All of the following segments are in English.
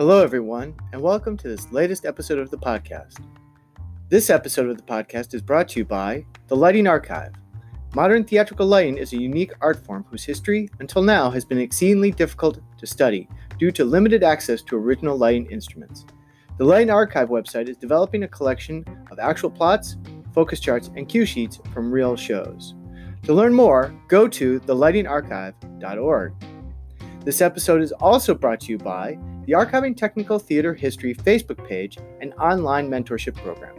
Hello, everyone, and welcome to this latest episode of the podcast. This episode of the podcast is brought to you by the Lighting Archive. Modern theatrical lighting is a unique art form whose history, until now, has been exceedingly difficult to study due to limited access to original lighting instruments. The Lighting Archive website is developing a collection of actual plots, focus charts, and cue sheets from real shows. To learn more, go to thelightingarchive.org. This episode is also brought to you by the Archiving Technical Theater History Facebook page and online mentorship program.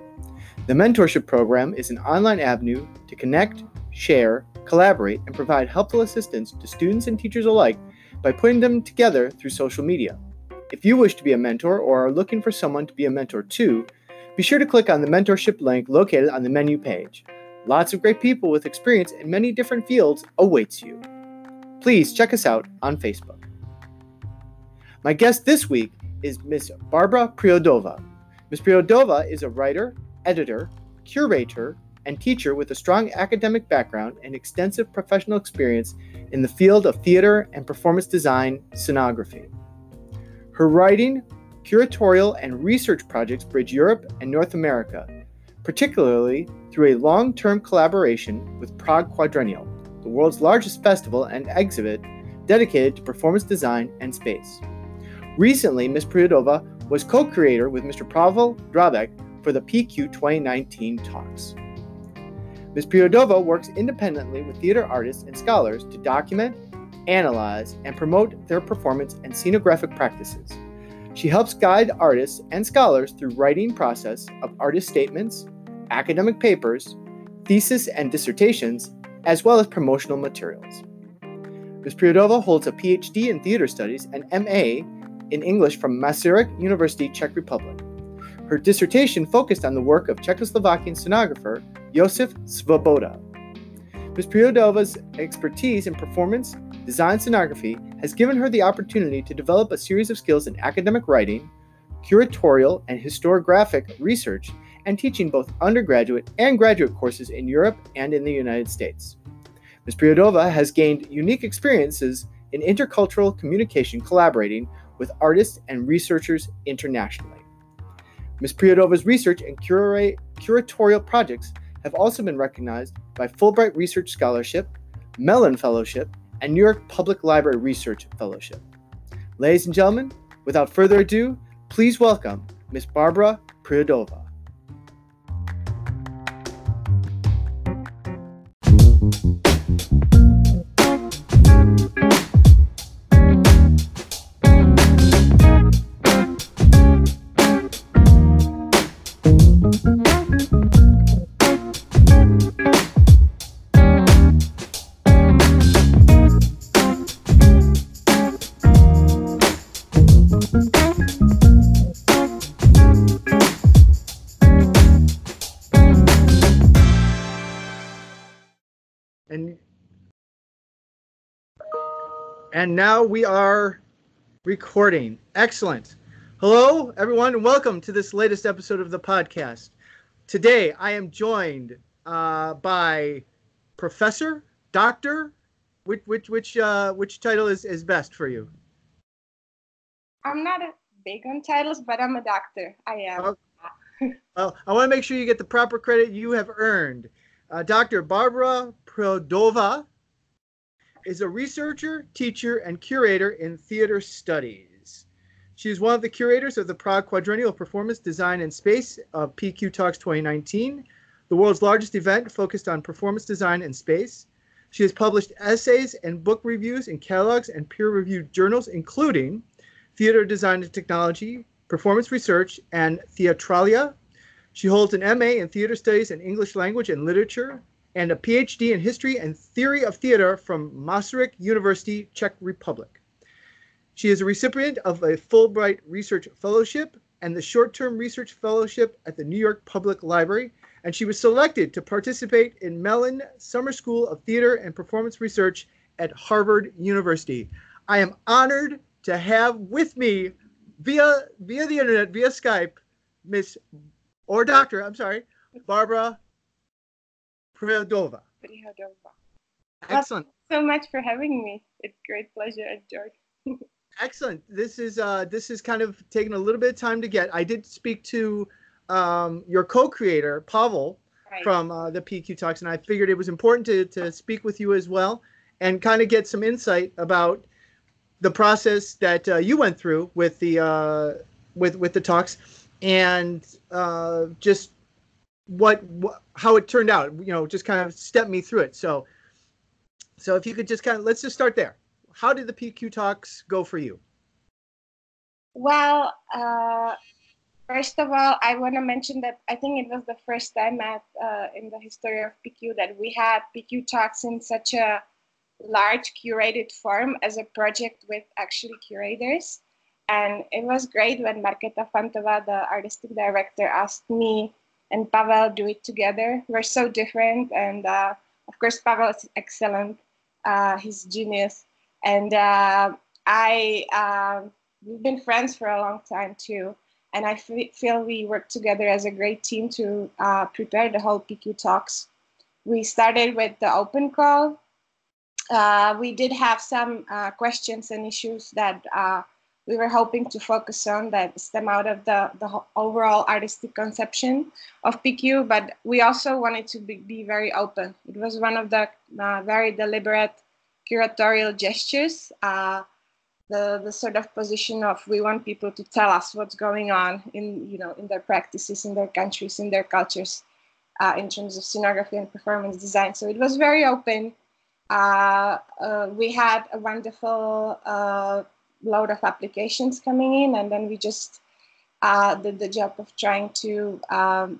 The mentorship program is an online avenue to connect, share, collaborate, and provide helpful assistance to students and teachers alike by putting them together through social media. If you wish to be a mentor or are looking for someone to be a mentor to, be sure to click on the mentorship link located on the menu page. Lots of great people with experience in many different fields awaits you please check us out on Facebook. My guest this week is Miss Barbara Priodova. Miss Priodova is a writer, editor, curator, and teacher with a strong academic background and extensive professional experience in the field of theater and performance design scenography. Her writing, curatorial, and research projects bridge Europe and North America, particularly through a long term collaboration with Prague Quadrennial, the world's largest festival and exhibit dedicated to performance design and space. Recently, Ms. Priodova was co creator with Mr. Pavel Drabek for the PQ 2019 talks. Ms. Priodova works independently with theater artists and scholars to document, analyze, and promote their performance and scenographic practices. She helps guide artists and scholars through writing process of artist statements, academic papers, thesis and dissertations, as well as promotional materials. Ms. Priodova holds a PhD in theater studies and MA in English from Masaryk University, Czech Republic. Her dissertation focused on the work of Czechoslovakian scenographer Josef Svoboda. Ms. Priodova's expertise in performance design scenography has given her the opportunity to develop a series of skills in academic writing, curatorial, and historiographic research and teaching both undergraduate and graduate courses in Europe and in the United States. Ms. Priodova has gained unique experiences in intercultural communication collaborating with artists and researchers internationally. Ms. Priodova's research and cura- curatorial projects have also been recognized by Fulbright Research Scholarship, Mellon Fellowship, and New York Public Library Research Fellowship. Ladies and gentlemen, without further ado, please welcome Ms. Barbara Priodova. And and now we are recording. Excellent. Hello, everyone, and welcome to this latest episode of the podcast. Today, I am joined uh, by Professor, Doctor. Which which which uh, which title is, is best for you? I'm not a big on titles, but I'm a doctor. I am. Okay. Well, I want to make sure you get the proper credit you have earned. Uh, Dr. Barbara Priodova is a researcher, teacher, and curator in theater studies. She is one of the curators of the Prague Quadrennial Performance Design and Space of PQ Talks 2019, the world's largest event focused on performance design and space. She has published essays and book reviews in catalogs and peer-reviewed journals, including Theater Design and Technology, Performance Research, and Theatralia, she holds an MA in Theater Studies and English Language and Literature and a PhD in History and Theory of Theater from Masaryk University, Czech Republic. She is a recipient of a Fulbright Research Fellowship and the Short Term Research Fellowship at the New York Public Library, and she was selected to participate in Mellon Summer School of Theater and Performance Research at Harvard University. I am honored to have with me via via the internet, via Skype, Miss or doctor, I'm sorry, Barbara Priodova. Prihodova. Excellent. so much for having me. It's great pleasure, George. Excellent. This is uh, this is kind of taking a little bit of time to get. I did speak to um, your co-creator Pavel right. from uh, the PQ Talks, and I figured it was important to to speak with you as well and kind of get some insight about the process that uh, you went through with the uh, with with the talks and uh, just what, what how it turned out. You know, just kind of step me through it. So so if you could just kind of let's just start there. How did the PQ talks go for you? Well, uh, first of all, I want to mention that I think it was the first time at, uh, in the history of PQ that we had PQ talks in such a large curated form as a project with actually curators. And it was great when Marketa Fantova, the artistic director, asked me and Pavel do it together. We're so different. And uh, of course, Pavel is excellent. Uh, he's genius. And uh, I, uh, we've been friends for a long time too. And I feel we worked together as a great team to uh, prepare the whole PQ talks. We started with the open call uh, we did have some uh, questions and issues that uh, we were hoping to focus on that stem out of the, the overall artistic conception of PQ, but we also wanted to be, be very open. It was one of the uh, very deliberate curatorial gestures, uh, the, the sort of position of we want people to tell us what's going on in, you know, in their practices, in their countries, in their cultures, uh, in terms of scenography and performance design. So it was very open uh, uh, we had a wonderful uh, load of applications coming in, and then we just did the job of trying to um,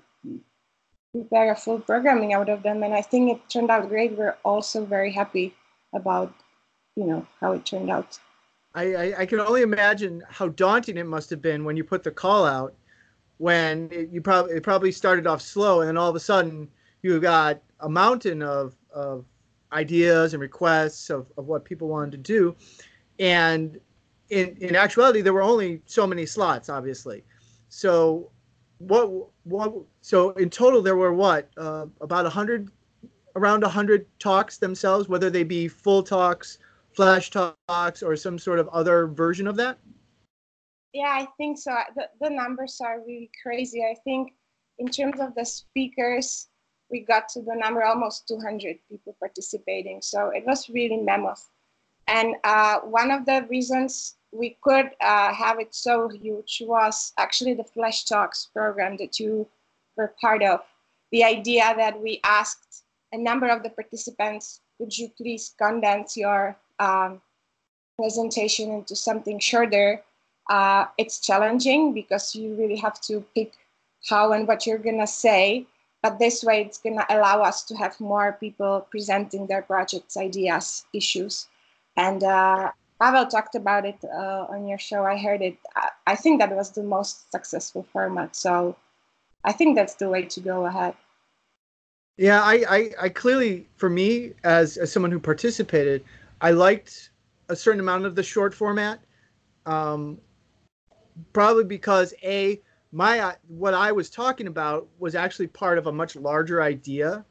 prepare a full programming out of them. And I think it turned out great. We're also very happy about, you know, how it turned out. I, I, I, can only imagine how daunting it must have been when you put the call out when it, you probably it probably started off slow and then all of a sudden you got a mountain of, of ideas and requests of, of what people wanted to do. And in, in actuality, there were only so many slots, obviously. So what, what, so in total, there were what, uh, about 100, around 100 talks themselves, whether they be full talks, flash talks, or some sort of other version of that? Yeah, I think so. The, the numbers are really crazy. I think in terms of the speakers, we got to the number almost 200 people participating. So it was really mammoth. And uh, one of the reasons we could uh, have it so huge was actually the Flash Talks program that you were part of. The idea that we asked a number of the participants, could you please condense your um, presentation into something shorter? Uh, it's challenging because you really have to pick how and what you're gonna say but this way, it's to allow us to have more people presenting their projects, ideas, issues. And uh, Pavel talked about it uh, on your show. I heard it. I think that was the most successful format. So I think that's the way to go ahead. Yeah, I, I, I clearly, for me, as, as someone who participated, I liked a certain amount of the short format. Um, probably because A, my uh, what I was talking about was actually part of a much larger idea,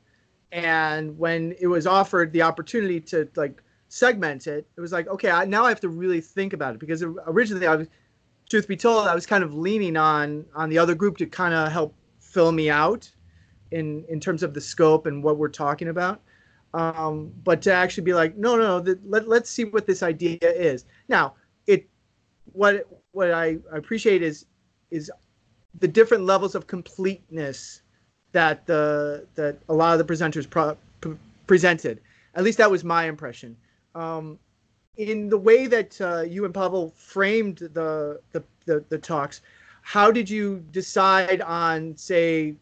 and when it was offered the opportunity to like segment it, it was like okay, I, now I have to really think about it because originally I was, truth be told, I was kind of leaning on on the other group to kind of help fill me out in in terms of the scope and what we're talking about. Um, but to actually be like, no, no, no let, let's see what this idea is. Now, it what what I appreciate is is the different levels of completeness that the that a lot of the presenters pro, p- presented. At least that was my impression. Um, in the way that uh, you and Pavel framed the, the, the the talks, how did you decide on, say,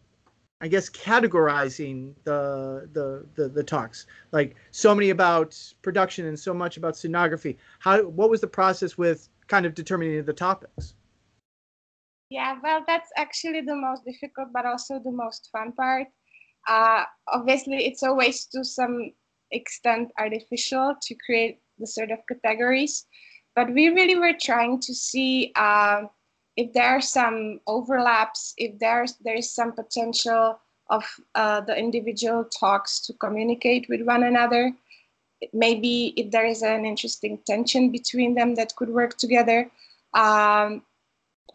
I guess categorizing the, the the the talks? Like so many about production and so much about scenography. How what was the process with kind of determining the topics? Yeah, well, that's actually the most difficult, but also the most fun part. Uh, obviously, it's always to some extent artificial to create the sort of categories, but we really were trying to see uh, if there are some overlaps, if there's there is some potential of uh, the individual talks to communicate with one another. maybe if there is an interesting tension between them that could work together. Um,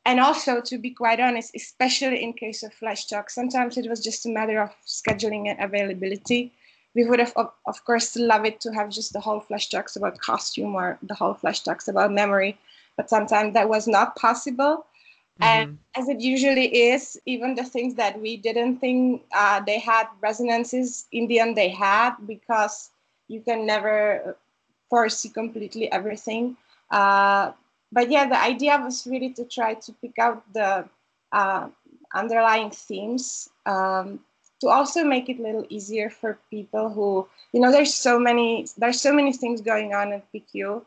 and also, to be quite honest, especially in case of flash talk, sometimes it was just a matter of scheduling and availability. We would have, of, of course, loved it to have just the whole flash talks about costume or the whole flash talks about memory, but sometimes that was not possible. Mm-hmm. And as it usually is, even the things that we didn't think uh, they had resonances, in the end they had because you can never foresee completely everything. Uh, but yeah, the idea was really to try to pick out the uh, underlying themes um, to also make it a little easier for people who, you know, there's so many there's so many things going on at PQ,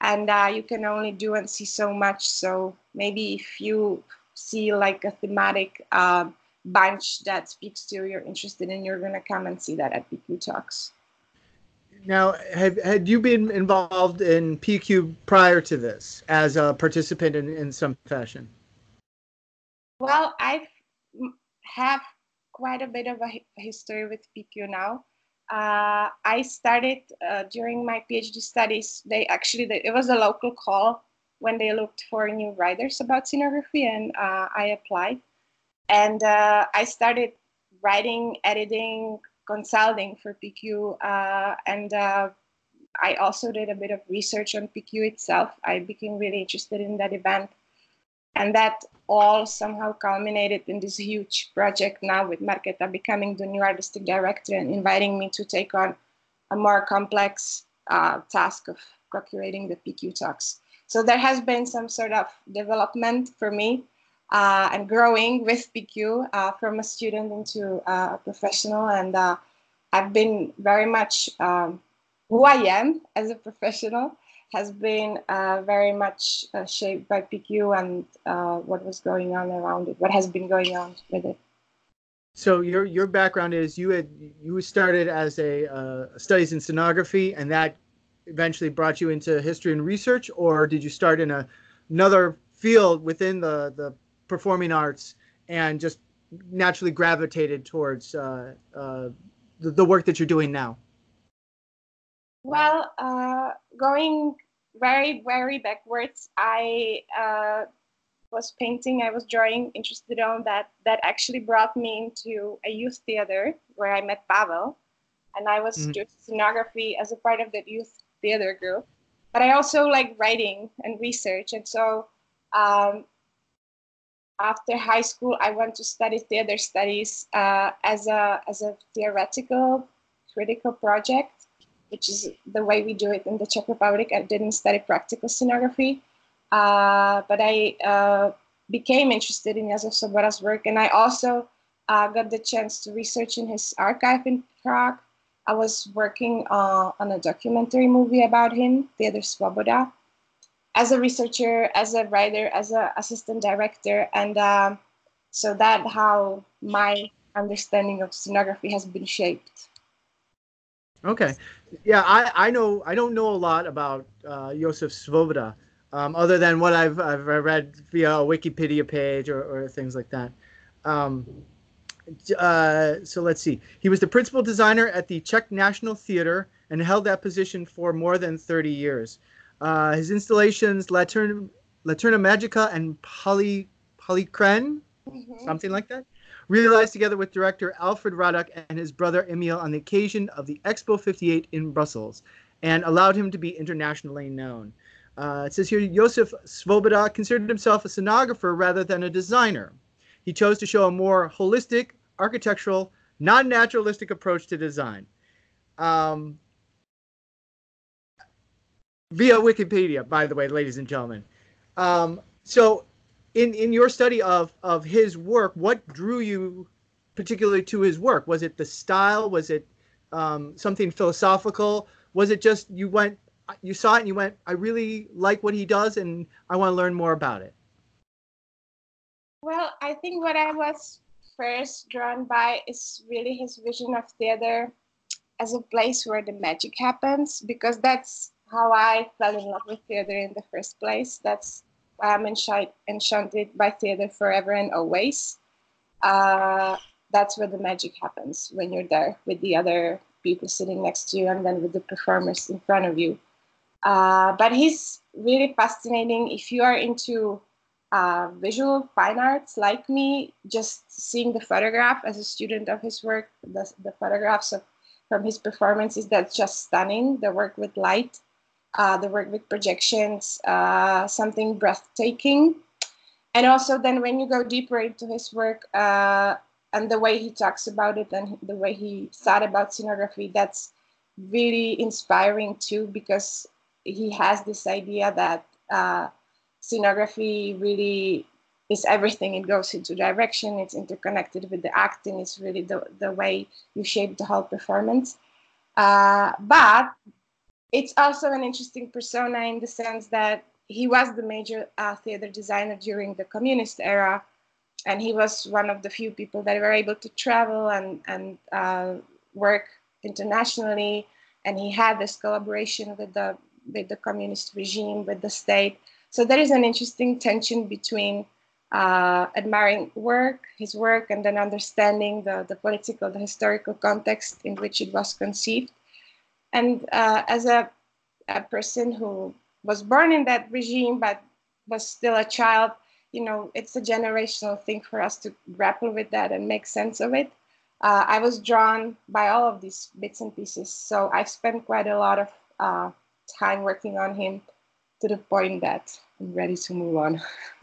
and uh, you can only do and see so much. So maybe if you see like a thematic uh, bunch that speaks to you, you're interested in, you're gonna come and see that at PQ Talks. Now, have had you been involved in PQ prior to this as a participant in, in some fashion? Well, I have quite a bit of a history with PQ now. Uh, I started uh, during my PhD studies. They actually they, it was a local call when they looked for new writers about scenography, and uh, I applied. And uh, I started writing, editing, consulting for PQ, uh, and uh, I also did a bit of research on PQ itself. I became really interested in that event, and that all somehow culminated in this huge project now with Marketa becoming the new artistic director and inviting me to take on a more complex uh, task of co-curating the PQ talks. So there has been some sort of development for me uh, and growing with PQ uh, from a student into a professional. And uh, I've been very much um, who I am as a professional has been uh, very much uh, shaped by PQ and what was going on around it, what has been going on with it. So your your background is you had you started as a studies in scenography, and that eventually brought you into history and research, or did you start in a, another field within the the performing arts and just naturally gravitated towards uh, uh, the, the, work that you're doing now? Well, uh, going very, very backwards, I uh, was painting, I was drawing, interested on that. That actually brought me into a youth theater where I met Pavel. And I was mm-hmm. doing scenography as a part of that youth theater group. But I also like writing and research. And so um, after high school, I went to study theater studies uh, as a as a theoretical critical project, which is the way we do it in the Czech Republic. I didn't study practical scenography, uh, but I uh, became interested in Josef Svoboda's work, and I also uh, got the chance to research in his archive in Prague. I was working uh, on a documentary movie about him, Theater Svoboda as a researcher, as a writer, as an assistant director, and um, so that how my understanding of scenography has been shaped. Okay, yeah, I, I know I don't know a lot about uh, Josef Svoboda, um, other than what I've I've read via a Wikipedia page or, or things like that. Um, uh, so let's see. He was the principal designer at the Czech National Theater and held that position for more than 30 years. Uh, his installations, Laterna, Laterna Magica and Poly, Polycren, mm-hmm. something like that, realized together with director Alfred Radok and his brother Emil on the occasion of the Expo 58 in Brussels and allowed him to be internationally known. Uh, it says here Josef Svoboda considered himself a scenographer rather than a designer. He chose to show a more holistic, architectural, non naturalistic approach to design. Um, via Wikipedia, by the way, ladies and gentlemen. Um, so, in in your study of of his work, what drew you particularly to his work? Was it the style? Was it um, something philosophical? Was it just you went, you saw it and you went, I really like what he does, and I want to learn more about it? Well, I think what I was first drawn by is really his vision of theater as a place where the magic happens, because that's how I fell in love with theater in the first place. That's I'm enchanted by theater forever and always. Uh, that's where the magic happens when you're there with the other people sitting next to you and then with the performers in front of you. Uh, but he's really fascinating. If you are into uh, visual fine arts like me, just seeing the photograph as a student of his work, the, the photographs of, from his performances, that's just stunning. The work with light, uh, the work with projections, uh, something breathtaking. And also, then when you go deeper into his work uh, and the way he talks about it and the way he thought about scenography, that's really inspiring too, because he has this idea that uh, scenography really is everything. It goes into direction, it's interconnected with the acting, it's really the, the way you shape the whole performance. Uh, but it's also an interesting persona in the sense that he was the major uh, theater designer during the communist era, and he was one of the few people that were able to travel and, and uh, work internationally. And he had this collaboration with the with the communist regime, with the state. So there is an interesting tension between uh, admiring work, his work, and then understanding the, the political, the historical context in which it was conceived. And uh, as a, a, person who was born in that regime but was still a child, you know, it's a generational thing for us to grapple with that and make sense of it. Uh, I was drawn by all of these bits and pieces. So I've spent quite a lot of uh, time working on him to the point that I'm ready to move on.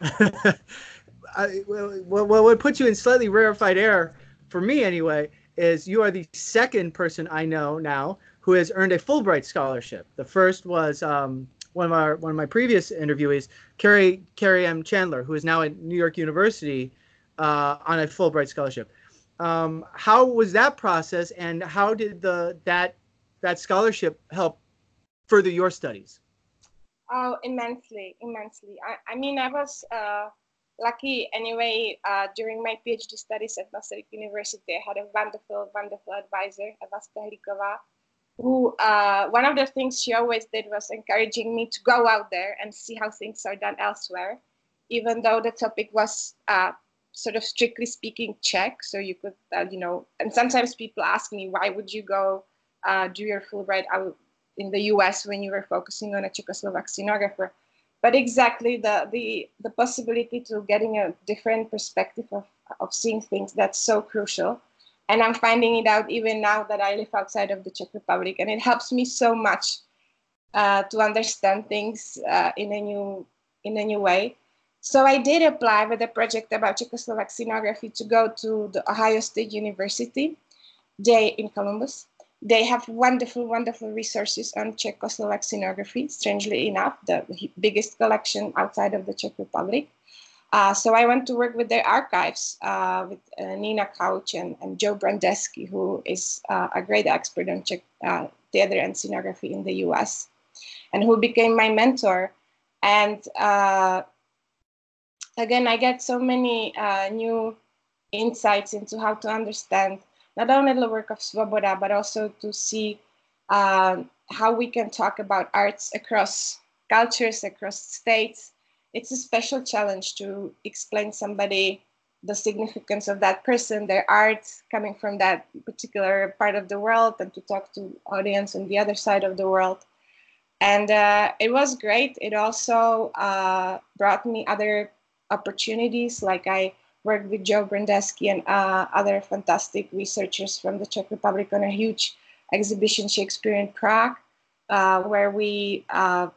I, well, what would put you in slightly rarefied air, for me anyway, is you are the second person I know now who has earned a Fulbright scholarship. The first was um, one of our one of my previous interviewees, Carrie Carrie M. Chandler, who is now at New York University uh, on a Fulbright scholarship. Um, how was that process, and how did the that that scholarship help further your studies? Oh, immensely, immensely. I, I mean, I was uh, lucky anyway. Uh, during my PhD studies at Masaryk University, I had a wonderful, wonderful advisor, Eva Stehlikova, who uh, one of the things she always did was encouraging me to go out there and see how things are done elsewhere, even though the topic was uh, sort of strictly speaking Czech. So you could, uh, you know, and sometimes people ask me, why would you go uh, do your Fulbright out in the US when you were focusing on a Czechoslovak scenographer. But exactly the, the, the possibility to getting a different perspective of, of seeing things, that's so crucial. And I'm finding it out even now that I live outside of the Czech Republic. And it helps me so much uh, to understand things uh, in, a new, in a new way. So I did apply with a project about Czechoslovak scenography to go to the Ohio State University, they in Columbus. They have wonderful, wonderful resources on Czechoslovak scenography, strangely enough, the biggest collection outside of the Czech Republic. Uh, so I went to work with their archives uh, with uh, Nina Couch and, and Joe Brandesky, who is uh, a great expert on Czech uh, theater and scenography in the US, and who became my mentor. And again, I get so many new insights into how to understand not only the work of Svoboda, but also to see how we can talk about arts across cultures, across states. It's a special challenge to explain somebody the significance of that person, their art coming from that particular part of the world, and to talk to audience on the other side of the world. And uh, it was great. It also uh, brought me other opportunities. Like I worked with Joe Brandesky and uh, other fantastic researchers from the Czech Republic on a huge exhibition, Shakespeare in Prague, uh, where we uh,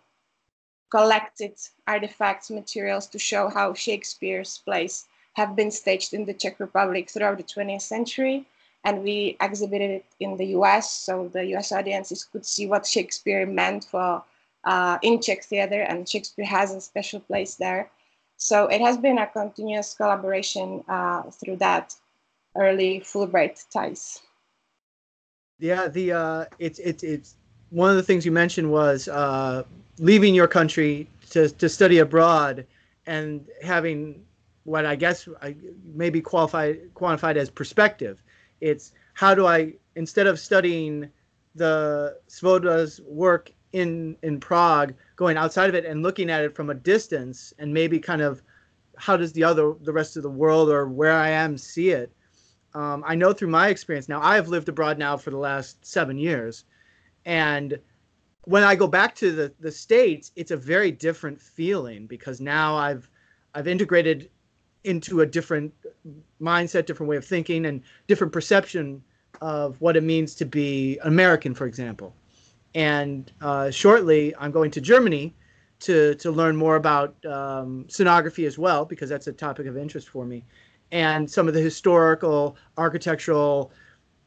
collected artifacts, materials to show how Shakespeare's plays have been staged in the Czech Republic throughout the 20th century. And we exhibited it in the US, so the US audiences could see what Shakespeare meant for uh, in Czech theater, and Shakespeare has a special place there. So it has been a continuous collaboration uh, through that early Fulbright ties. Yeah, the uh, it's it's it's one of the things you mentioned was uh, leaving your country to to study abroad and having what I guess I maybe qualified quantified as perspective. It's how do I instead of studying the Svoboda's work in in Prague, going outside of it and looking at it from a distance, and maybe kind of how does the other the rest of the world or where I am see it. um, I know through my experience now, I have lived abroad now for the last seven years. And when I go back to the, the States, it's a very different feeling because now I've I've integrated into a different mindset, different way of thinking, and different perception of what it means to be American, for example. And uh, shortly, I'm going to Germany to to learn more about um, scenography as well because that's a topic of interest for me and some of the historical, architectural,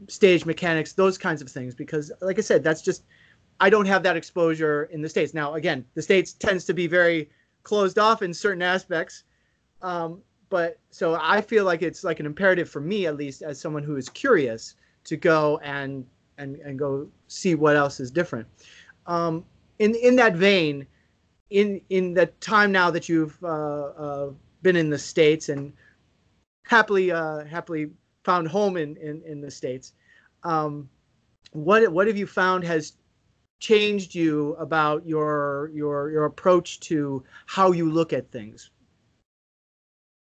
stage mechanics, those kinds of things. Because, like I said, that's just I don't have that exposure in the states. Now, again, the states tends to be very closed off in certain aspects, um, but so I feel like it's like an imperative for me, at least, as someone who is curious, to go and and and go see what else is different. Um, in in that vein, in in the time now that you've uh, uh, been in the states and happily uh, happily found home in, in, in the states. Um, what what have you found has changed you about your your your approach to how you look at things?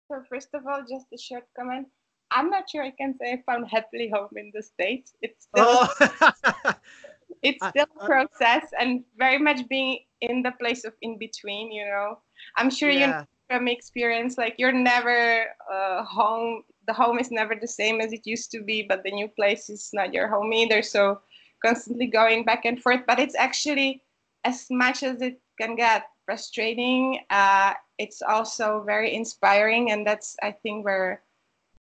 So first of all, just a short comment. I'm not sure I can say I found happily home in the states. It's still oh. it's still a process and very much being in the place of in between. You know, I'm sure yeah. you from experience like you're never uh, home the home is never the same as it used to be but the new place is not your home either. So constantly going back and forth but it's actually as much as it can get frustrating uh, it's also very inspiring and that's i think where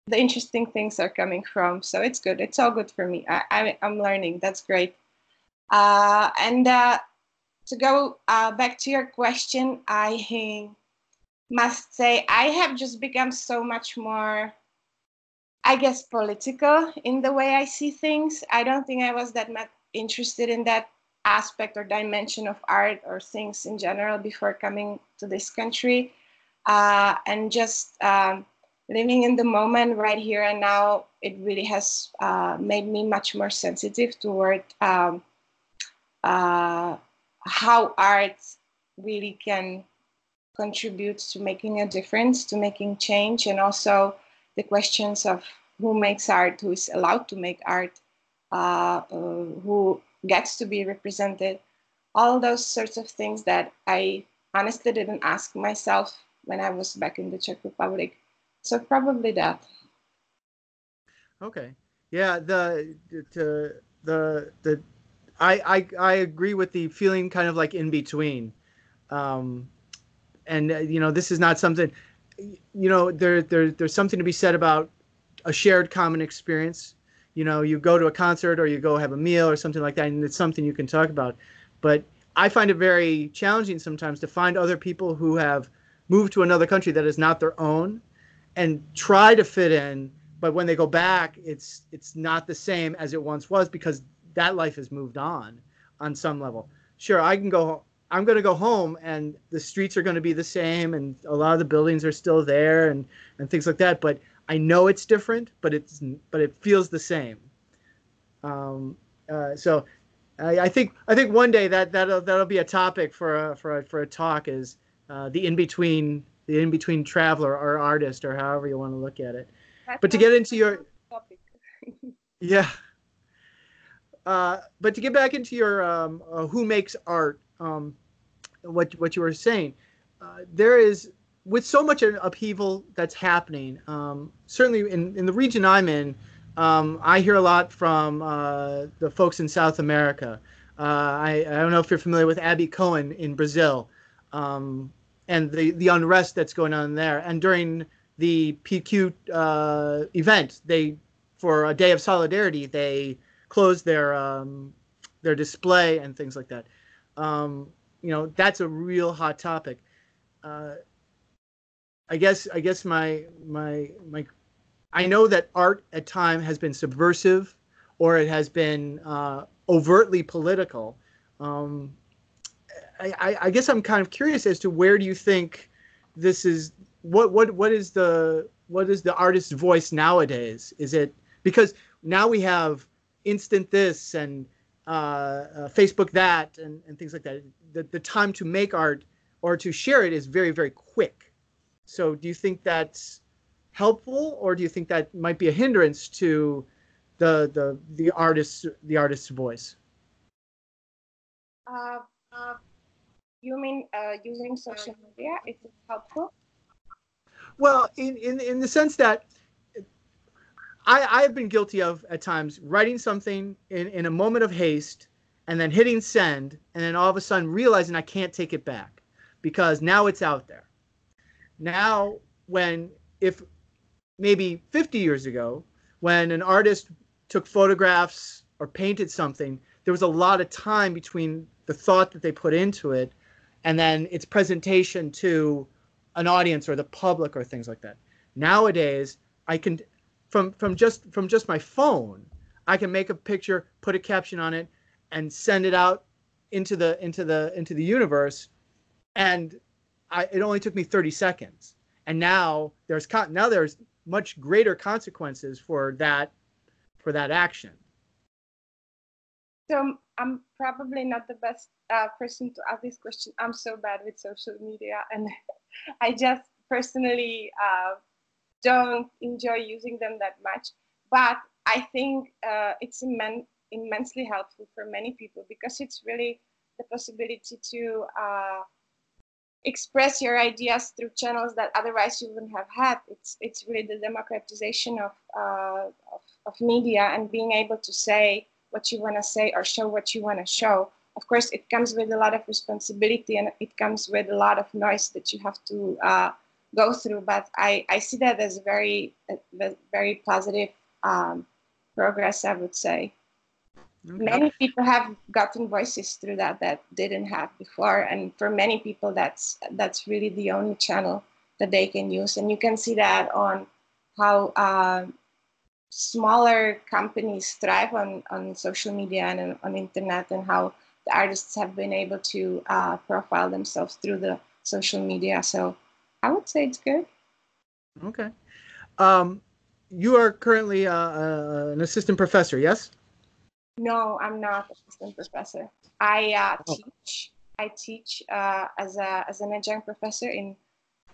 the interesting things are coming from. So it's good. It's all good for me. I, I, am learning. That's great. Uh, and uh, to go uh, back to your question i must say I have just become so much more, I guess, political in the way I see things. I don't think I was that much interested in that aspect or dimension of art or things in general before coming to this country. Uh, and just um, living in the moment right here and now, it really has uh, made me much more sensitive toward um, uh, how art really can contribute to making a difference, to making change, and also the questions of who makes art, who is allowed to make art, uh, uh, who gets to be represented, all those sorts of things that I honestly didn't ask myself when I was back in the Czech Republic. So probably that. Okay. Yeah. The the the the I I I agree with the feeling kind of like in between. Um, and uh, you know this is not something you know there, there there's something to be said about a shared common experience. You know you go to a concert or you go have a meal or something like that and it's something you can talk about. But i find it very challenging sometimes to find other people who have moved to another country that is not their own and try to fit in but when they go back it's it's not the same as it once was because that life has moved on on some level. Sure i can go I'm going to go home and the streets are going to be the same and a lot of the buildings are still there and, and things like that. But I know it's different, but it's but it feels the same. Um, uh, so I, I, think I think one day that that'll that'll be a topic for a, for a, for a talk is uh, the in between the in between traveler or artist or however you want to look at it. That's but to get into your topic. yeah. Uh, but to get back into your um, uh, who makes art, um, what what you were saying. Uh, there is with so much upheaval that's happening. Um, certainly in in the region I'm in, um, I hear a lot from uh, the folks in South America. Uh, I, I don't know if you're familiar with Abby Cohen in Brazil, um, and the the unrest that's going on there. And during the PQ uh, event, they for a day of solidarity they closed their um, their display and things like that. Um, you know that's a real hot topic. Uh, I guess I guess my my my I know that art at time has been subversive, or it has been uh, overtly political. Um, I, I, guess I'm kind of curious as to where do you think this is what what what is the what is the artist's voice nowadays? Is it because now we have instant this and Facebook that and, and things like that the, the time to make art or to share it is very very quick so do you think that's helpful, or do you think that might be a hindrance to the the the artist's the artist's voice? Uh, uh, you mean uh, using social media? Is it helpful? Well, in, in in the sense that I I've been guilty of at times writing something in in a moment of haste and then hitting send and then all of a sudden realizing I can't take it back because now it's out there. Now when if maybe 50 years ago when an artist took photographs or painted something, there was a lot of time between the thought that they put into it and then its presentation to an audience or the public or things like that. Nowadays, I can from from just from just my phone, I can make a picture, put a caption on it, and send it out into the into the into the universe, and I, it only took me 30 seconds. And now there's now there's much greater consequences for that for that action. So I'm probably not the best uh, person to ask this question. I'm so bad with social media, and I just personally uh, don't enjoy using them that much. But I think uh, it's immen- immensely helpful for many people because it's really the possibility to uh, express your ideas through channels that otherwise you wouldn't have had. It's it's really the democratization of uh, of, of media and being able to say what you want to say or show what you want to show. Of course, it comes with a lot of responsibility and it comes with a lot of noise that you have to uh, go through. But I, I see that as very very positive um, progress. I would say. Okay. Many people have gotten voices through that that didn't have before, and for many people, that's that's really the only channel that they can use. And you can see that on how uh, smaller companies thrive on on social media and on internet, and how the artists have been able to uh, profile themselves through the social media. So I would say it's good. Okay. Um, you are currently uh, uh an assistant professor, yes? No, I'm not assistant professor. I uh, oh. teach. I teach uh, as a as an adjunct professor in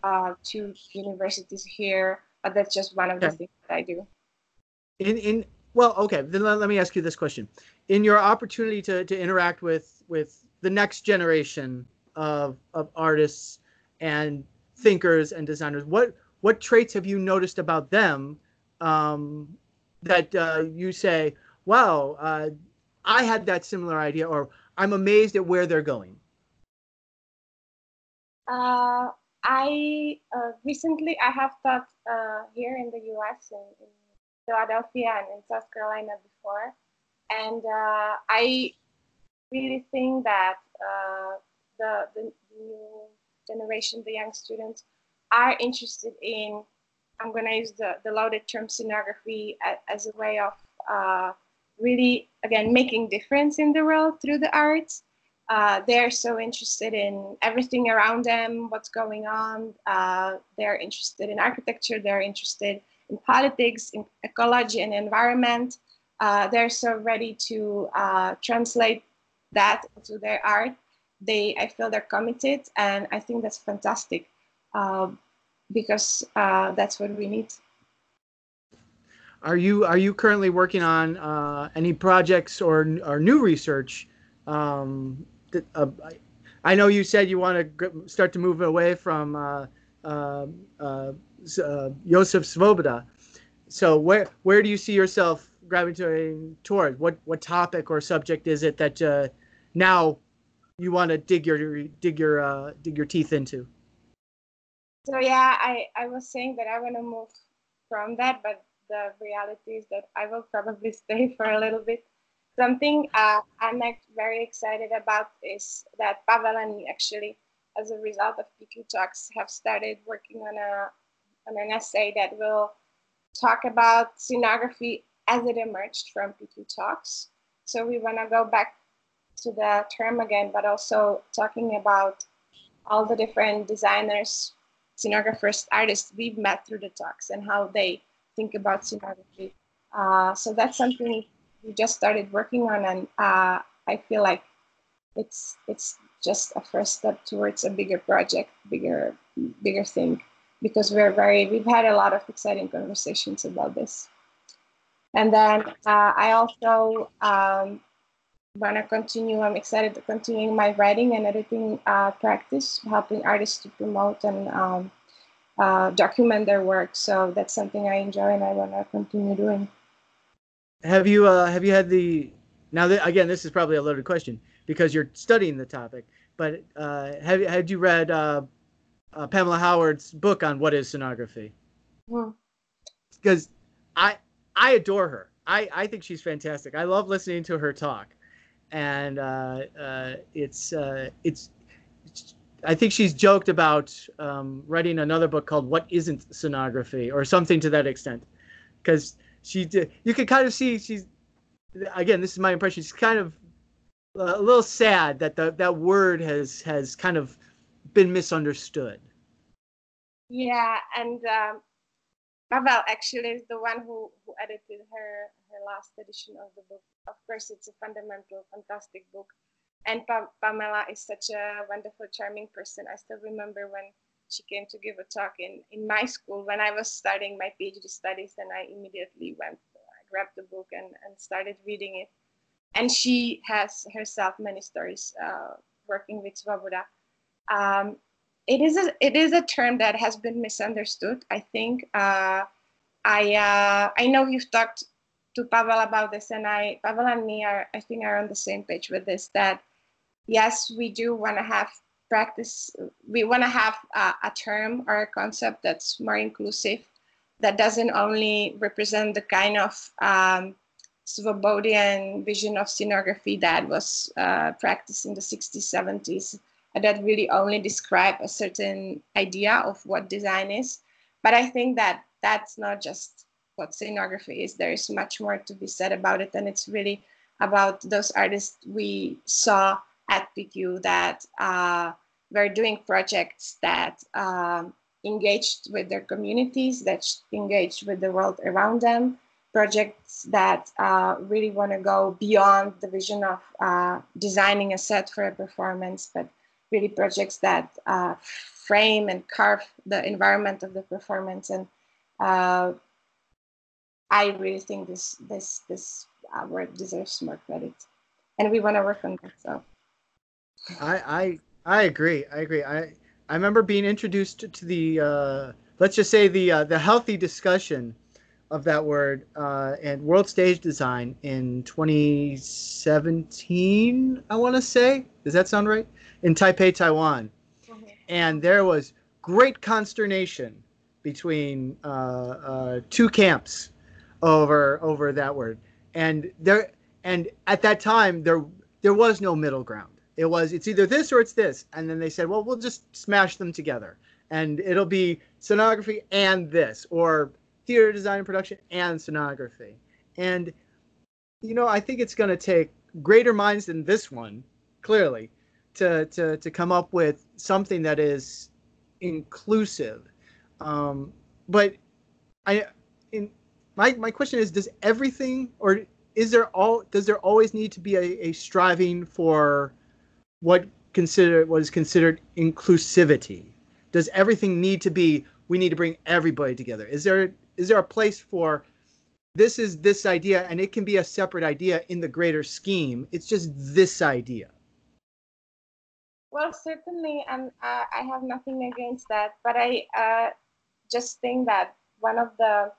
uh, two universities here, but that's just one of the things that I do. In in well, okay. Then let, let me ask you this question: In your opportunity to to interact with with the next generation of of artists and thinkers and designers, what what traits have you noticed about them um, that uh, you say? wow, uh, I had that similar idea, or I'm amazed at where they're going? Uh, I uh, recently I have taught uh, here in the U.S. in, in, Philadelphia and in South Carolina before, and uh, I really think that the, the new generation, the young students, are interested in. I'm going to use the, the loaded term scenography as, a way of uh, really again making difference in the world through the arts. Uh, they're so interested in everything around them what's going on. Uh, they're interested in architecture. They're interested in politics in ecology and environment. Uh, they're so ready to uh, translate that into their art they i feel they're committed and i think that's fantastic uh, because uh, that's what we need are you are you currently working on uh, any projects or or new research? Um, that, uh, I know you said you want to start to move away from uh, uh, Josef Svoboda. So where where do you see yourself gravitating toward? What what topic or subject is it that now you want to dig your dig your dig your teeth into? So yeah, I I was saying that I want to move from that, but the reality is that I will probably stay for a little bit. Something uh, I'm very excited about is that Pavel and me actually, as a result of PQ Talks, have started working on a on an essay that will talk about scenography as it emerged from PQ Talks. So we want to go back to the term again, but also talking about all the different designers, scenographers, artists we've met through the talks and how they think about scenography. Uh, so that's something we just started working on, and uh, I feel like it's it's just a first step towards a bigger project, bigger bigger thing. because we're very we've had a lot of exciting conversations about this. And then uh, I also um, want to continue. I'm excited to continue my writing and editing uh, practice, helping artists to promote and um, uh, document their work. So that's something I enjoy and I want to continue doing. Have you uh, have you had the now that, again this is probably a loaded question because you're studying the topic, but uh, have had you read uh, uh, Pamela Howard's book on what is scenography? Because I I adore her. I, I think she's fantastic. I love listening to her talk, and uh, uh, it's uh, it's I think she's joked about um, writing another book called "What Isn't Scenography" or something to that extent, because she did. You can kind of see she's again. This is my impression. She's kind of a little sad that the, that word has has kind of been misunderstood. Yeah, and um, Pavel actually is the one who, who edited her last edition of the book. Of course, it's a fundamental, fantastic book. And pa- Pamela is such a wonderful, charming person. I still remember when she came to give a talk in, in my school when I was starting my PhD studies, and I immediately went, I grabbed the book and, and started reading it. And she has herself many stories uh, working with Svoboda. Um, it is a it is a term that has been misunderstood. I think uh, I uh, I know you've talked to Pavel about this, and I Pavel and me are I think are on the same page with this. That yes, we do want to have practice. We want to have a, a term or a concept that's more inclusive, that doesn't only represent the kind of um, Svobodian vision of scenography that was uh, practiced in the 60s, 70s, that really only describe a certain idea of what design is. But I think that that's not just what scenography is. There is much more to be said about it, and it's really about those artists we saw at PQ that uh, were doing projects that um, engaged with their communities, that engaged with the world around them, projects that uh, really want to go beyond the vision of uh, designing a set for a performance, but really projects that uh, frame and carve the environment of the performance. And uh, I really think this this this uh, work deserves more credit, and we want to work on that. So, I I I agree. I agree. I I remember being introduced to the uh, let's just say the uh, the healthy discussion of that word uh, and world stage design in 2017. I want to say. Does that sound right? in Taipei, Taiwan, mm-hmm. and there was great consternation between uh, uh, two camps over over that word, and there and at that time there there was no middle ground. It was it's either this or it's this, and then they said, well, we'll just smash them together, and it'll be scenography and this, or theater design and production and scenography, and you know I think it's going to take greater minds than this one, clearly, to to to come up with something that is inclusive. Um, but I my my question is does everything or is there all does there always need to be a, a striving for what consider what is considered inclusivity? Does everything need to be we need to bring everybody together? Is there is there a place for this is this idea and it can be a separate idea in the greater scheme. It's just this idea. Well, certainly, and uh, I have nothing against that. But I uh, just think that one of the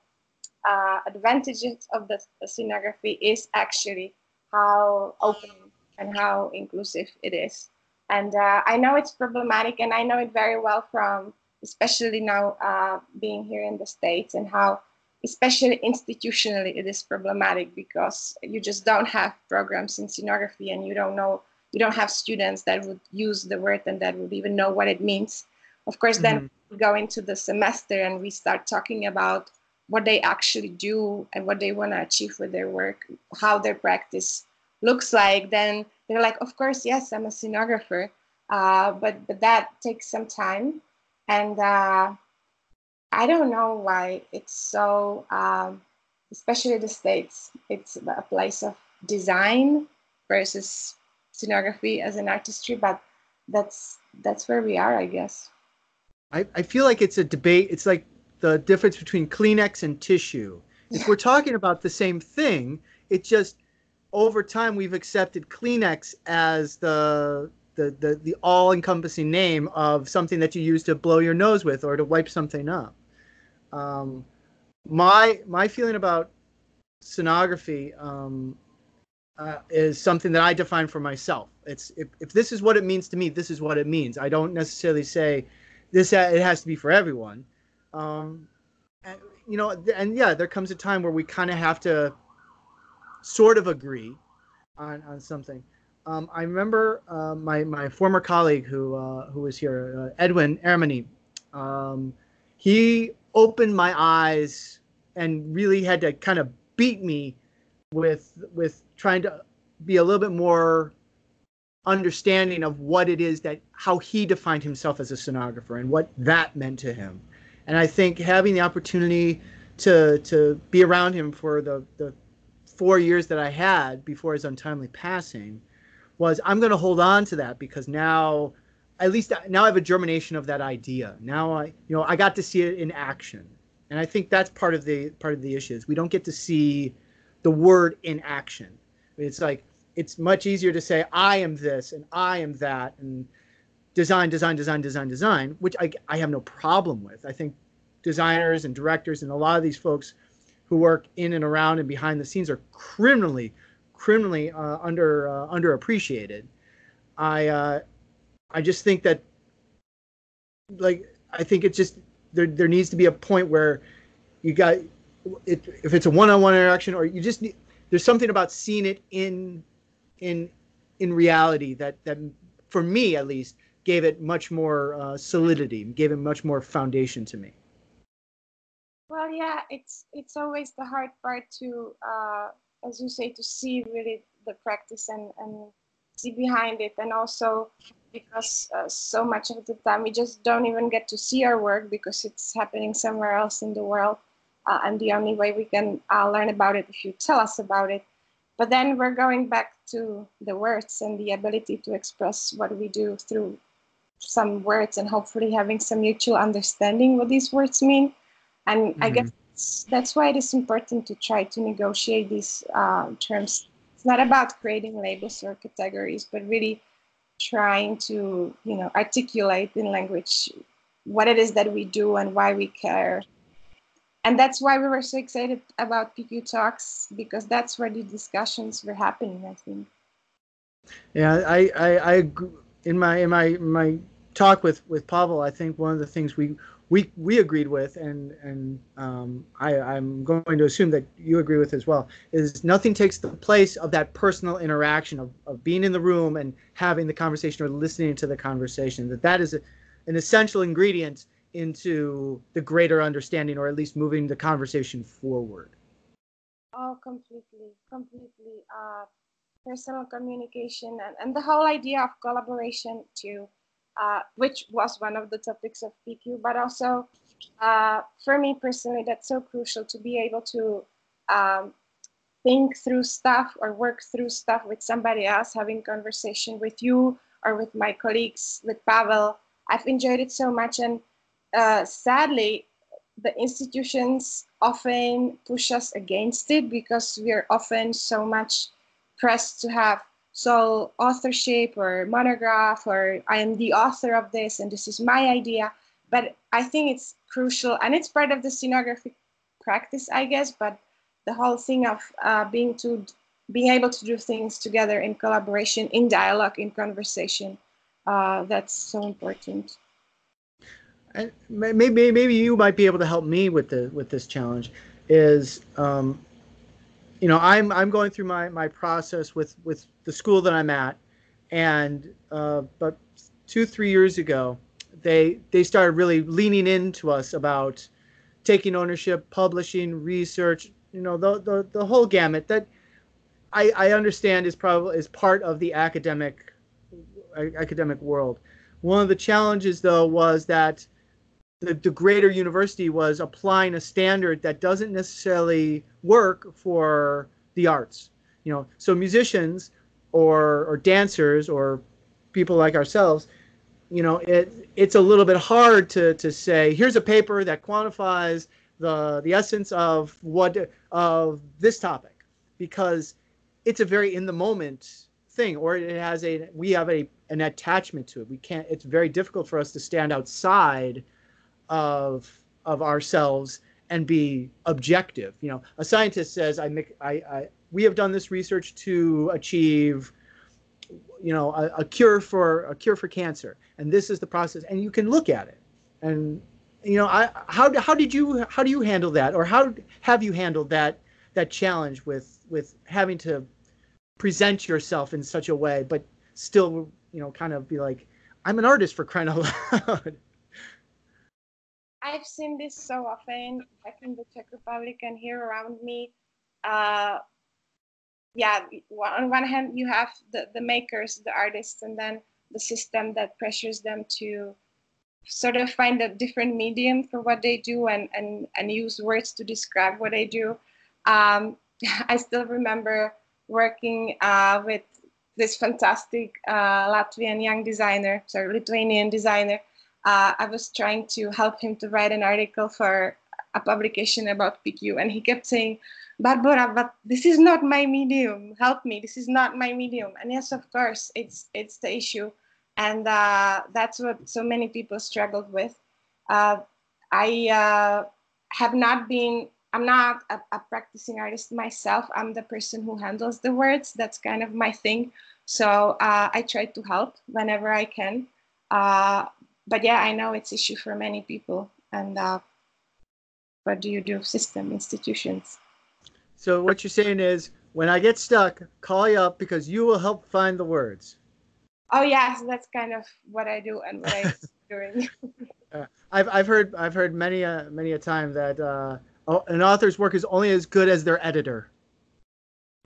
uh, advantages of the, the scenography is actually how open and how inclusive it is. And uh, I know it's problematic, and I know it very well from especially now uh, being here in the States and how especially institutionally it is problematic because you just don't have programs in scenography and you don't know you don't have students that would use the word and that would even know what it means. Of course, then mm-hmm. we go into the semester and we start talking about what they actually do and what they want to achieve with their work, how their practice looks like. Then they're like, of course, yes, I'm a scenographer, uh, but but that takes some time, and uh, I don't know why it's so. Um, especially the states, it's a place of design versus scenography as an artistry, but that's that's where we are, I guess. I, I feel like it's a debate. It's like the difference between Kleenex and tissue. If we're talking about the same thing, it just over time we've accepted Kleenex as the the, the, the all encompassing name of something that you use to blow your nose with or to wipe something up. Um, my my feeling about scenography um, uh, is something that I define for myself. It's if, if this is what it means to me, this is what it means. I don't necessarily say this it has to be for everyone. Um, and, you know, and yeah, there comes a time where we kind of have to sort of agree on on something. Um, I remember uh, my my former colleague who uh, who was here, uh, Edwin Erminy. Um, he opened my eyes and really had to kind of beat me with with trying to be a little bit more understanding of what it is that how he defined himself as a scenographer and what that meant to him. And I think having the opportunity to to be around him for the the four years that I had before his untimely passing was I'm going to hold on to that because now at least now I have a germination of that idea. Now I you know I got to see it in action. And I think that's part of the part of the issue is we don't get to see the word in action. It's like it's much easier to say I am this and I am that and design, design, design, design, design, which I, I have no problem with. I think designers and directors and a lot of these folks who work in and around and behind the scenes are criminally, criminally uh, under uh, underappreciated. I uh, I just think that like I think it's just there there needs to be a point where you got it, if it's a one-on-one interaction or you just need there's something about seeing it in in in reality that that for me at least gave it much more uh, solidity gave it much more foundation to me. Well yeah it's it's always the hard part to uh, as you say to see really the practice and and see behind it. And also because uh, so much of the time we just don't even get to see our work because it's happening somewhere else in the world uh, and the only way we can uh, learn about it if you tell us about it. But then we're going back to the words and the ability to express what we do through some words and hopefully having some mutual understanding what these words mean. And mm-hmm. i guess that's why it is important to try to negotiate these uh, terms. It's not about creating labels or categories but really trying to you know articulate in language what it is that we do and why we care. And that's why we were so excited about PQ talks because that's where the discussions were happening i think. Yeah i i, I in my in my my talk with with pavel i think one of the things we we we agreed with, and and um, I, I'm going to assume that you agree with as well, is nothing takes the place of that personal interaction of, of being in the room and having the conversation or listening to the conversation. That that is a, an essential ingredient into the greater understanding, or at least moving the conversation forward. Oh, completely, completely. Uh, personal communication and, and the whole idea of collaboration too uh, which was one of the topics of PQ, but also uh, for me personally, that's so crucial to be able to um, think through stuff or work through stuff with somebody else, having conversation with you or with my colleagues, with Pavel. I've enjoyed it so much, and uh, sadly, the institutions often push us against it because we're often so much pressed to have so authorship or monograph or I am the author of this and this is my idea. But I think it's crucial and it's part of the scenographic practice, I guess. But the whole thing of uh, being to being able to do things together in collaboration, in dialogue, in conversation, uh, that's so important. And maybe maybe you might be able to help me with the with this challenge. Is um, you know i'm i'm going through my my process with with the school that i'm at. And uh, but two three years ago they they started really leaning into us about taking ownership publishing research you know the the, the whole gamut that i i understand is probably is part of the academic academic world. One of the challenges though was that the, the greater university was applying a standard that doesn't necessarily work for the arts. You know, so musicians or or dancers or people like ourselves, you know, it it's a little bit hard to to say here's a paper that quantifies the the essence of what of this topic because it's a very in the moment thing or it has a we have a an attachment to it we can't it's very difficult for us to stand outside of of ourselves and be objective. You know a scientist says i make i, I we have done this research to achieve you know a, a cure for a cure for cancer and this is the process and you can look at it. And you know I, how, how did you how do you handle that? Or how have you handled that that challenge with with having to present yourself in such a way but still you know kind of be like i'm an artist for crying out loud i've seen this so often back in the czech republic and here around me. Uh, yeah on one hand you have the, the makers the artists and then the system that pressures them to sort of find a different medium for what they do and and, and use words to describe what they do. Um, i still remember working uh, with this fantastic uh, latvian young designer sorry lithuanian designer uh, i was trying to help him to write an article for a publication about pq and he kept saying Barbara, but this is not my medium. Help me. This is not my medium. And yes, of course, it's it's the issue, and uh, that's what so many people struggled with. Uh, I uh, have not been. I'm not a, a, practicing artist myself. I'm the person who handles the words. That's kind of my thing. So uh, I try to help whenever I can. Uh, but yeah, I know it's issue for many people. And uh, what do you do? System institutions. So what you're saying is, when I get stuck, call you up because you will help find the words. Oh yeah, so that's kind of what I do and what I'm doing. uh, I've I've heard I've heard many a many a time that uh, an author's work is only as good as their editor.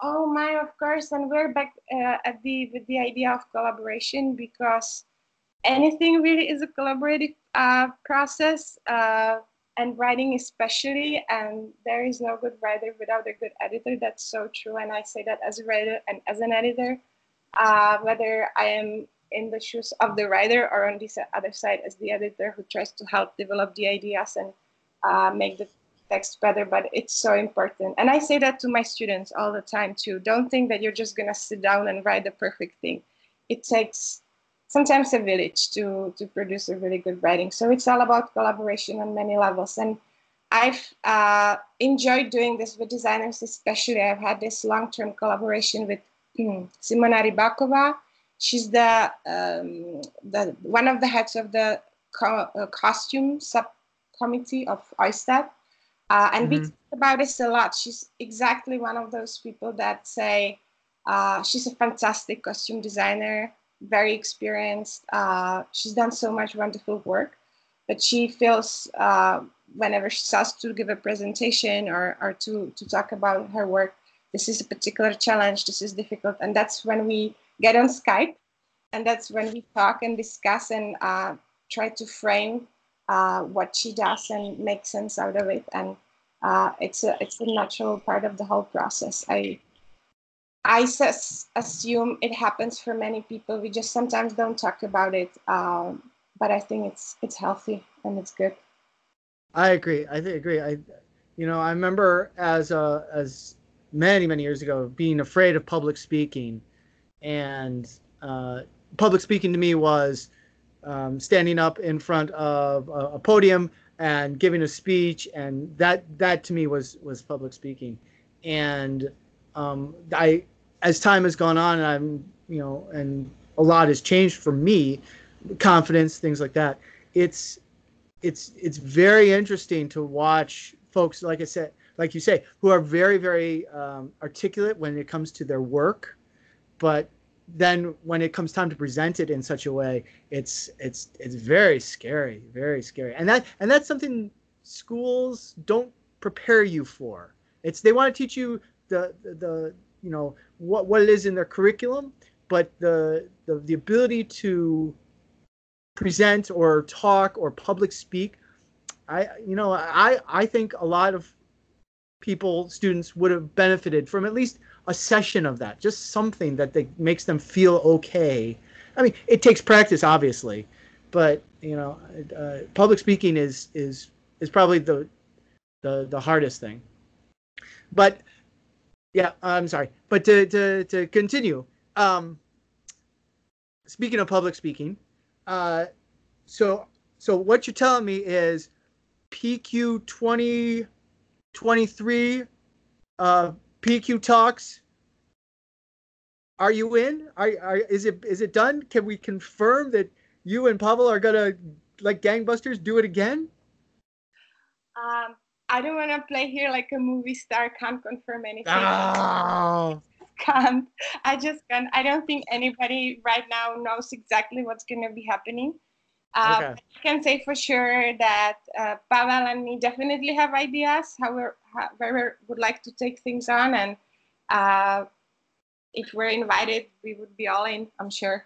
Oh my, of course, and we're back uh, at the with the idea of collaboration because anything really is a collaborative uh, process. Uh, and writing especially and there is no good writer without a good editor. That's so true and i say that as a writer and as an editor. Uh, whether i am in the shoes of the writer or on this other side as the editor who tries to help develop the ideas and uh, make the text better but it's so important. And i say that to my students all the time too. Don't think that you're just going to sit down and write the perfect thing. It takes sometimes a village to to produce a really good writing. So it's all about collaboration on many levels. And I've uh, enjoyed doing this with designers, especially. I've had this long-term collaboration with um, Simona Rybakova. She's the um, the one of the heads of the co- uh, costume subcommittee of OISTAT. Uh, and mm-hmm. we talk about this a lot. She's exactly one of those people that say uh, she's a fantastic costume designer very experienced. Uh, she's done so much wonderful work, but she feels uh, whenever she starts to give a presentation or, or to, to talk about her work, this is a particular challenge, this is difficult. And that's when we get on Skype and that's when we talk and discuss and uh, try to frame uh, what she does and make sense out of it. And uh, it's, a, it's a natural part of the whole process. I I assume it happens for many people. We just sometimes don't talk about it, um, but I think it's it's healthy and it's good. I agree. I agree. I, you know, I remember as uh, as many many years ago being afraid of public speaking, and uh, public speaking to me was um, standing up in front of a, a podium and giving a speech, and that that to me was was public speaking, and um, I as time has gone on, and I'm you know, and a lot has changed for me, confidence, things like that. It's it's it's very interesting to watch folks like I said, like you say, who are very very um, articulate when it comes to their work, but then when it comes time to present it in such a way, it's it's it's very scary, very scary, and that and that's something schools don't prepare you for. It's they want to teach you the the you know what what it is in their curriculum, but the the, the ability to present or talk or public speak, I you know I I think a lot of people students would have benefited from at least a session of that, just something that they, makes them feel okay. I mean, it takes practice, obviously, but you know, uh, public speaking is is is probably the the the hardest thing. But yeah, I'm sorry. But to to to continue, um, speaking of public speaking, uh, so so what you're telling me is PQ 2023 uh, PQ talks. Are you in? Are, are is it is it done? Can we confirm that you and Pavel are gonna like gangbusters do it again? Um, I don't want to play here like a movie star. Can't confirm anything. Oh. Can't. I just can't. I don't think anybody right now knows exactly what's going to be happening. Um, okay. I can say for sure that uh, Pavel and me definitely have ideas how, we're, how we would like to take things on, and uh, if we're invited, we would be all in. I'm sure.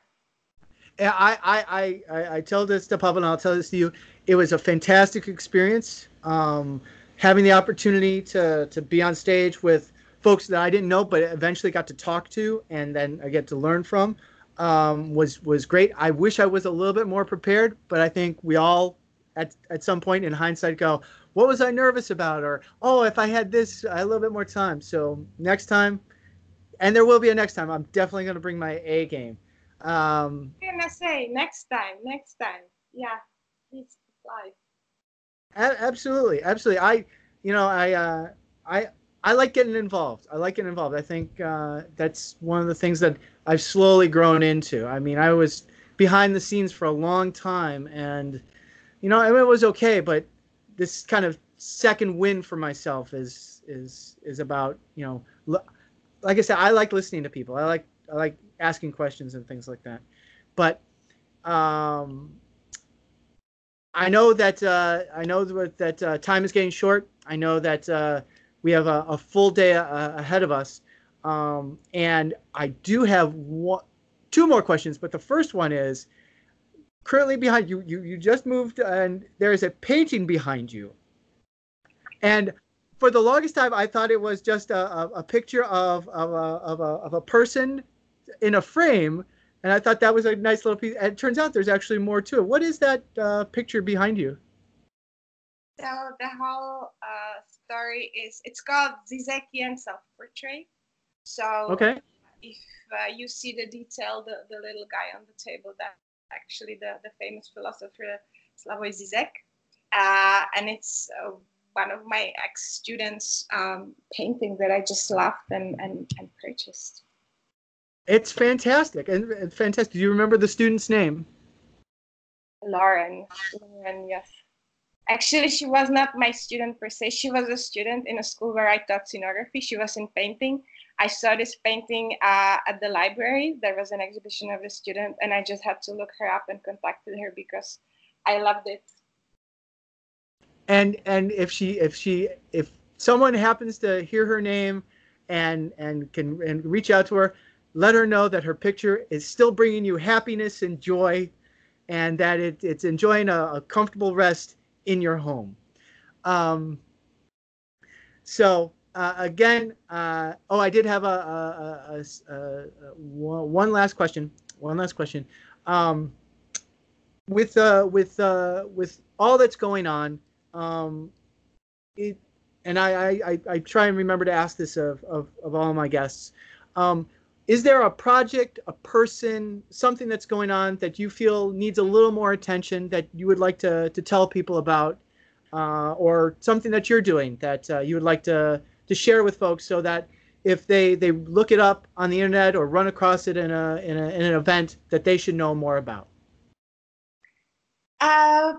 Yeah, I, I, I, I tell this to Pavel, and I'll tell this to you. It was a fantastic experience. Um, having the opportunity to to be on stage with folks that I didn't know, but eventually got to talk to, and then I get to learn from um, was was great. I wish I was a little bit more prepared, but I think we all at at some point in hindsight go, what was I nervous about? Or oh, if I had this a little bit more time. So next time, and there will be a next time. I'm definitely going to bring my A game. Um, I'm gonna say next time, next time. Yeah, please absolutely, absolutely. I, you know, I, uh, I, I like getting involved. I like getting involved. I think uh, that's one of the things that I've slowly grown into. I mean, I was behind the scenes for a long time, and you know, it was okay. But this kind of second win for myself is is is about you know, like I said, I like listening to people. I like I like asking questions and things like that. But um, I know that uh, I know that uh, time is getting short. I know that uh, we have a, a full day uh, ahead of us. Um, and I do have one, two more questions, but the first one is currently behind you, you, you just moved and there is a painting behind you. And for the longest time, I thought it was just a, a, a picture of, of, a, of, a, of a person in a frame. And I thought that was a nice little piece. And it turns out there's actually more to it. What is that uh, picture behind you? So the whole uh, story is, it's called Zizekian Self-Portrait. So okay. if uh, you see the detail, the, the little guy on the table, that actually the, the famous philosopher Slavoj Zizek. Uh, and it's uh, one of my ex-students' um, painting that I just loved and, and, and purchased. It's fantastic and, and fantastic. Do you remember the student's name? Lauren. Lauren, yes. Actually, she was not my student per se. She was a student in a school where I taught scenography. She was in painting, I saw this painting uh, at the library. There was an exhibition of a student, and I just had to look her up and contacted her because I loved it. And and if she if she if someone happens to hear her name and and can and reach out to her, let her know that her picture is still bringing you happiness and joy, and that it, it's enjoying a, a comfortable rest in your home. Um, so uh, again, uh, oh, I did have a, a, a, one last question. One last question. Um, with uh, with uh, with all that's going on, um, it, and I, I, I try and remember to ask this of, of, of all my guests. Um, is there a project, a person, something that's going on that you feel needs a little more attention that you would like to, to tell people about, uh, or something that you're doing that uh, you would like to to share with folks so that if they they look it up on the internet or run across it in a in, a, in an event that they should know more about? Uh,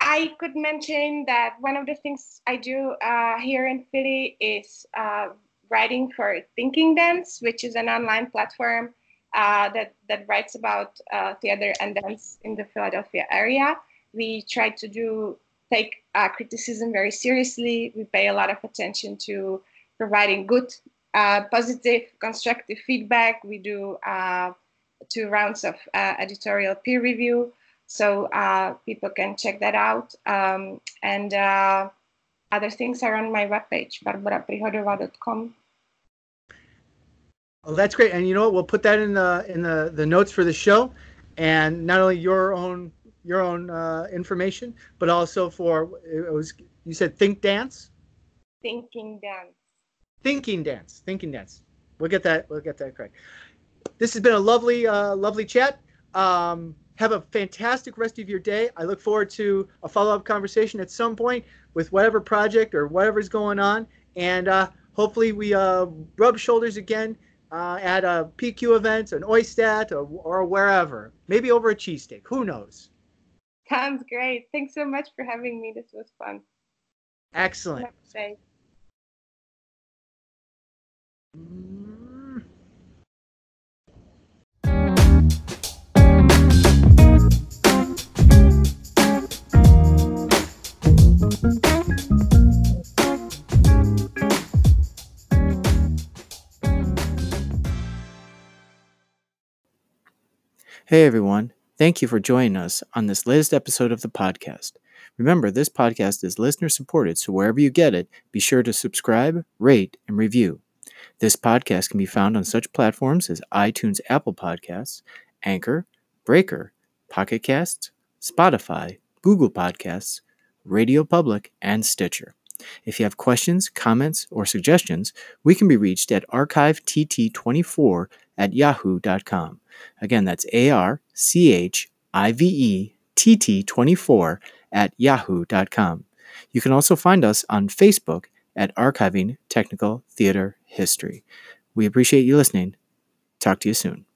I could mention that one of the things I do uh, here in Philly is uh, writing for Thinking Dance, which is an online platform uh, that that writes about uh, theater and dance in the Philadelphia area. We try to do take uh, criticism very seriously. We pay a lot of attention to providing good, uh, positive, constructive feedback. We do uh, two rounds of uh, editorial peer review, so people can check that out. Um, and other things are on my webpage, barbaraprihodova.com. Oh, that's great. And you know what? We'll put that in the in the, the notes for the show. And not only your own your own uh, information, but also for it was you said think dance. Thinking dance. Thinking dance. Thinking dance. We'll get that. We'll get that correct. This has been a lovely, uh, lovely chat. Um, have a fantastic rest of your day. I look forward to a follow up conversation at some point with whatever project or whatever's going on. And uh, hopefully, we uh, rub shoulders again uh, at a PQ event, an Oistat, or, or wherever. Maybe over a cheesesteak. Who knows? Sounds great. Thanks so much for having me. This was fun. Excellent. Hey everyone, thank you for joining us on this latest episode of the podcast. Remember, this podcast is listener supported, so wherever you get it, be sure to subscribe, rate, and review. This podcast can be found on such platforms as iTunes Apple Podcasts, Anchor, Breaker, Pocket Casts, Spotify, Google Podcasts, Radio Public, and Stitcher. If you have questions, comments, or suggestions, we can be reached at archivett24 at yahoo.com. Again, that's A R C H I V E T T 24 at yahoo.com. You can also find us on Facebook at Archiving Technical Theater History. We appreciate you listening. Talk to you soon.